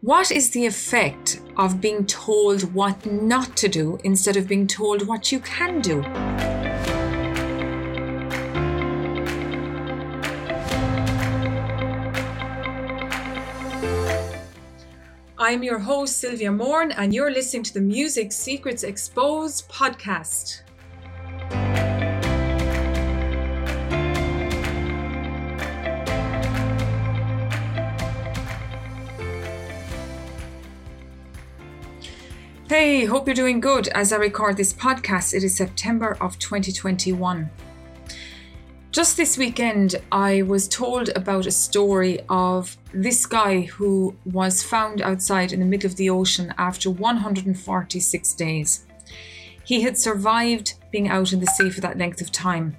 What is the effect of being told what not to do instead of being told what you can do? I'm your host, Sylvia Morn, and you're listening to the Music Secrets Exposed podcast. Hey, hope you're doing good. As I record this podcast, it is September of 2021. Just this weekend, I was told about a story of this guy who was found outside in the middle of the ocean after 146 days. He had survived being out in the sea for that length of time.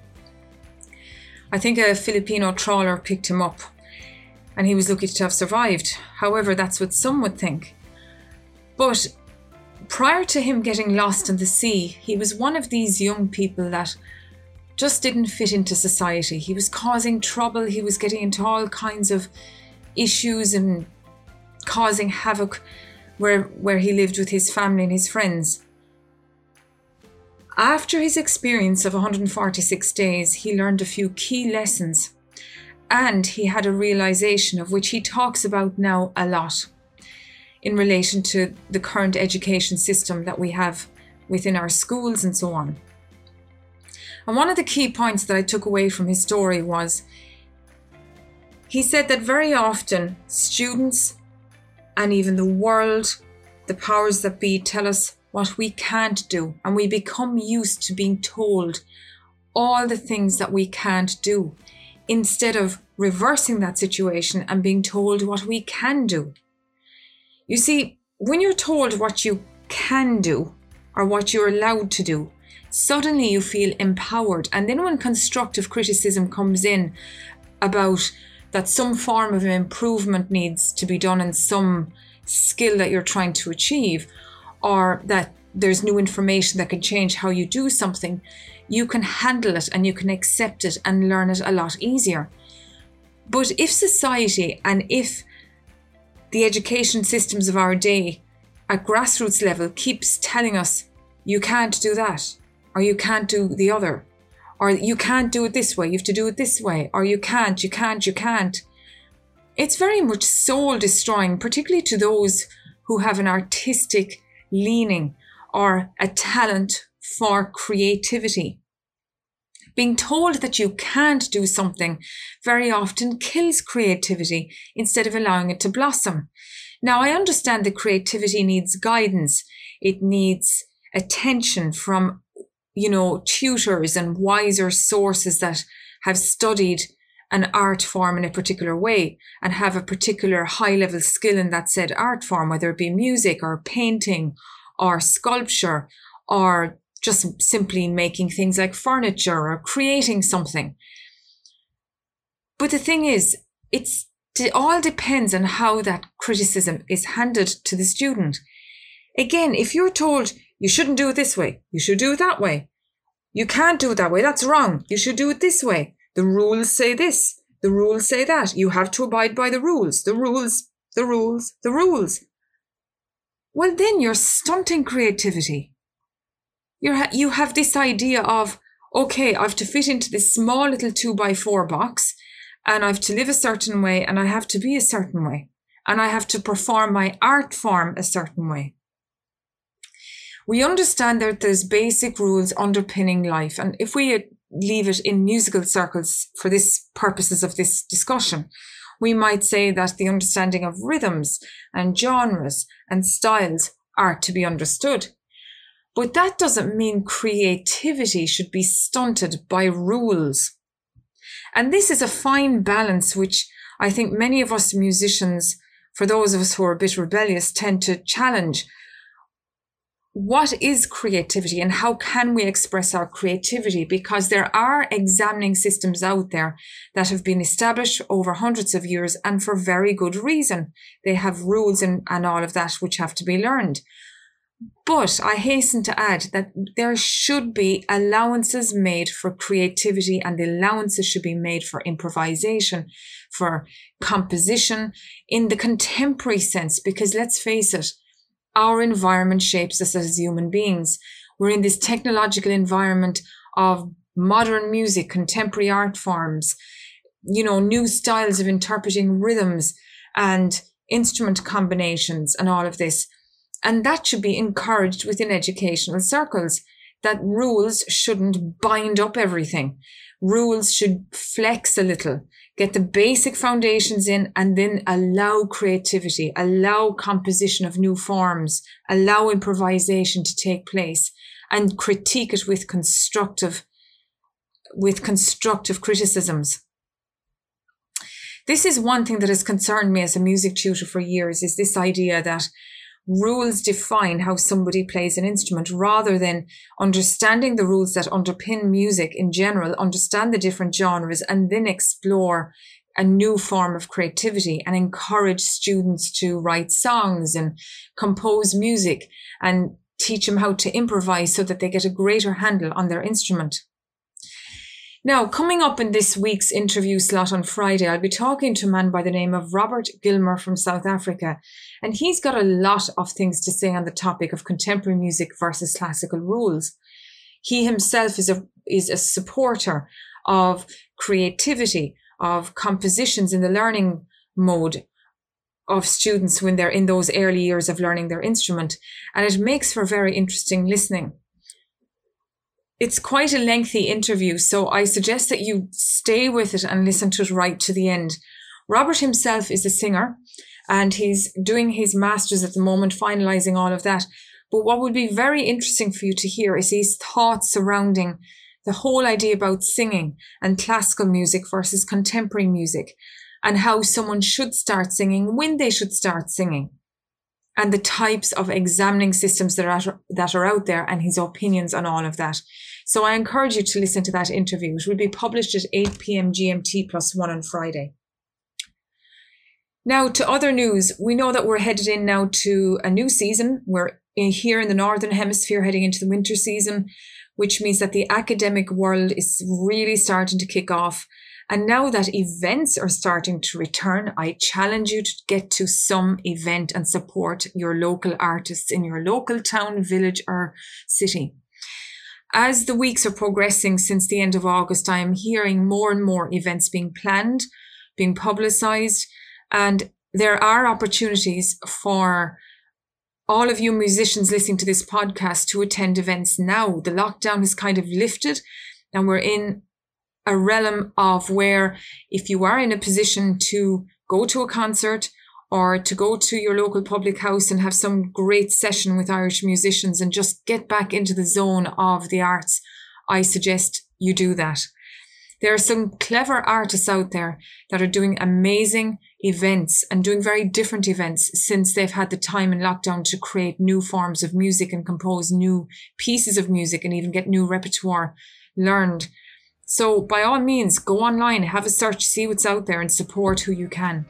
I think a Filipino trawler picked him up, and he was lucky to have survived. However, that's what some would think. But prior to him getting lost in the sea, he was one of these young people that just didn't fit into society. He was causing trouble, he was getting into all kinds of issues and causing havoc where, where he lived with his family and his friends. After his experience of 146 days, he learned a few key lessons and he had a realization of which he talks about now a lot in relation to the current education system that we have within our schools and so on. And one of the key points that I took away from his story was he said that very often students and even the world, the powers that be, tell us what we can't do, and we become used to being told all the things that we can't do instead of reversing that situation and being told what we can do. You see, when you're told what you can do or what you're allowed to do, suddenly you feel empowered. And then when constructive criticism comes in about that some form of improvement needs to be done in some skill that you're trying to achieve, or that there's new information that can change how you do something, you can handle it and you can accept it and learn it a lot easier. But if society and if the education systems of our day at grassroots level keeps telling us you can't do that or you can't do the other or you can't do it this way you have to do it this way or you can't you can't you can't. It's very much soul destroying particularly to those who have an artistic leaning or a talent for creativity being told that you can't do something very often kills creativity instead of allowing it to blossom. Now, I understand that creativity needs guidance. It needs attention from, you know, tutors and wiser sources that have studied an art form in a particular way and have a particular high level skill in that said art form, whether it be music or painting or sculpture or just simply making things like furniture or creating something. But the thing is, it's it all depends on how that criticism is handed to the student. Again, if you're told you shouldn't do it this way, you should do it that way. You can't do it that way. That's wrong. You should do it this way. The rules say this. The rules say that. You have to abide by the rules. The rules, the rules, the rules. Well, then you're stunting creativity you you have this idea of okay, I've to fit into this small little two by four box, and I've to live a certain way, and I have to be a certain way, and I have to perform my art form a certain way. We understand that there's basic rules underpinning life, and if we leave it in musical circles for this purposes of this discussion, we might say that the understanding of rhythms and genres and styles are to be understood. But that doesn't mean creativity should be stunted by rules. And this is a fine balance, which I think many of us musicians, for those of us who are a bit rebellious, tend to challenge. What is creativity and how can we express our creativity? Because there are examining systems out there that have been established over hundreds of years and for very good reason. They have rules and, and all of that which have to be learned. But I hasten to add that there should be allowances made for creativity and the allowances should be made for improvisation, for composition in the contemporary sense, because let's face it, our environment shapes us as human beings. We're in this technological environment of modern music, contemporary art forms, you know, new styles of interpreting rhythms and instrument combinations and all of this. And that should be encouraged within educational circles that rules shouldn't bind up everything. Rules should flex a little, get the basic foundations in, and then allow creativity, allow composition of new forms, allow improvisation to take place, and critique it with constructive, with constructive criticisms. This is one thing that has concerned me as a music tutor for years is this idea that rules define how somebody plays an instrument rather than understanding the rules that underpin music in general, understand the different genres, and then explore a new form of creativity and encourage students to write songs and compose music and teach them how to improvise so that they get a greater handle on their instrument. Now, coming up in this week's interview slot on Friday, I'll be talking to a man by the name of Robert Gilmer from South Africa. And he's got a lot of things to say on the topic of contemporary music versus classical rules. He himself is a, is a supporter of creativity, of compositions in the learning mode of students when they're in those early years of learning their instrument. And it makes for very interesting listening. It's quite a lengthy interview, so I suggest that you stay with it and listen to it right to the end. Robert himself is a singer and he's doing his masters at the moment, finalizing all of that. But what would be very interesting for you to hear is his thoughts surrounding the whole idea about singing and classical music versus contemporary music and how someone should start singing, when they should start singing and the types of examining systems that are, that are out there and his opinions on all of that. So I encourage you to listen to that interview. It will be published at 8 p.m. GMT plus one on Friday. Now to other news, we know that we're headed in now to a new season. We're here in the Northern Hemisphere heading into the winter season, which means that the academic world is really starting to kick off and now that events are starting to return, I challenge you to get to some event and support your local artists in your local town, village, or city. As the weeks are progressing since the end of August, I am hearing more and more events being planned, being publicized, and there are opportunities for all of you musicians listening to this podcast to attend events now. The lockdown has kind of lifted and we're in a realm of where if you are in a position to go to a concert or to go to your local public house and have some great session with Irish musicians and just get back into the zone of the arts, I suggest you do that. There are some clever artists out there that are doing amazing events and doing very different events since they've had the time in lockdown to create new forms of music and compose new pieces of music and even get new repertoire learned. So by all means, go online, have a search, see what's out there, and support who you can.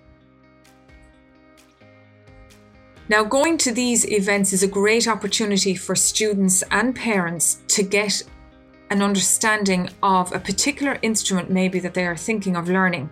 Now, going to these events is a great opportunity for students and parents to get an understanding of a particular instrument, maybe that they are thinking of learning,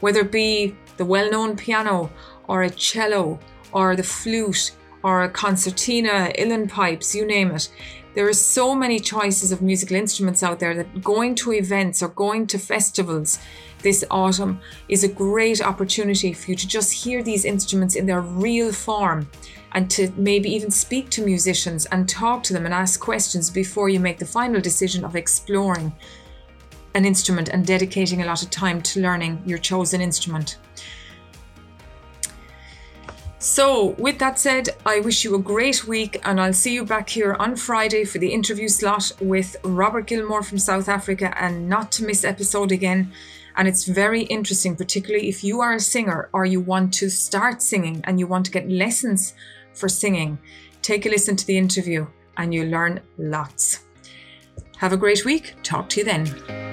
whether it be the well known piano or a cello or the flute or a concertina, uilleann pipes, you name it. There are so many choices of musical instruments out there that going to events or going to festivals this autumn is a great opportunity for you to just hear these instruments in their real form and to maybe even speak to musicians and talk to them and ask questions before you make the final decision of exploring an instrument and dedicating a lot of time to learning your chosen instrument. So, with that said, I wish you a great week and I'll see you back here on Friday for the interview slot with Robert Gilmore from South Africa and not to miss episode again. And it's very interesting, particularly if you are a singer or you want to start singing and you want to get lessons for singing. Take a listen to the interview and you'll learn lots. Have a great week. Talk to you then.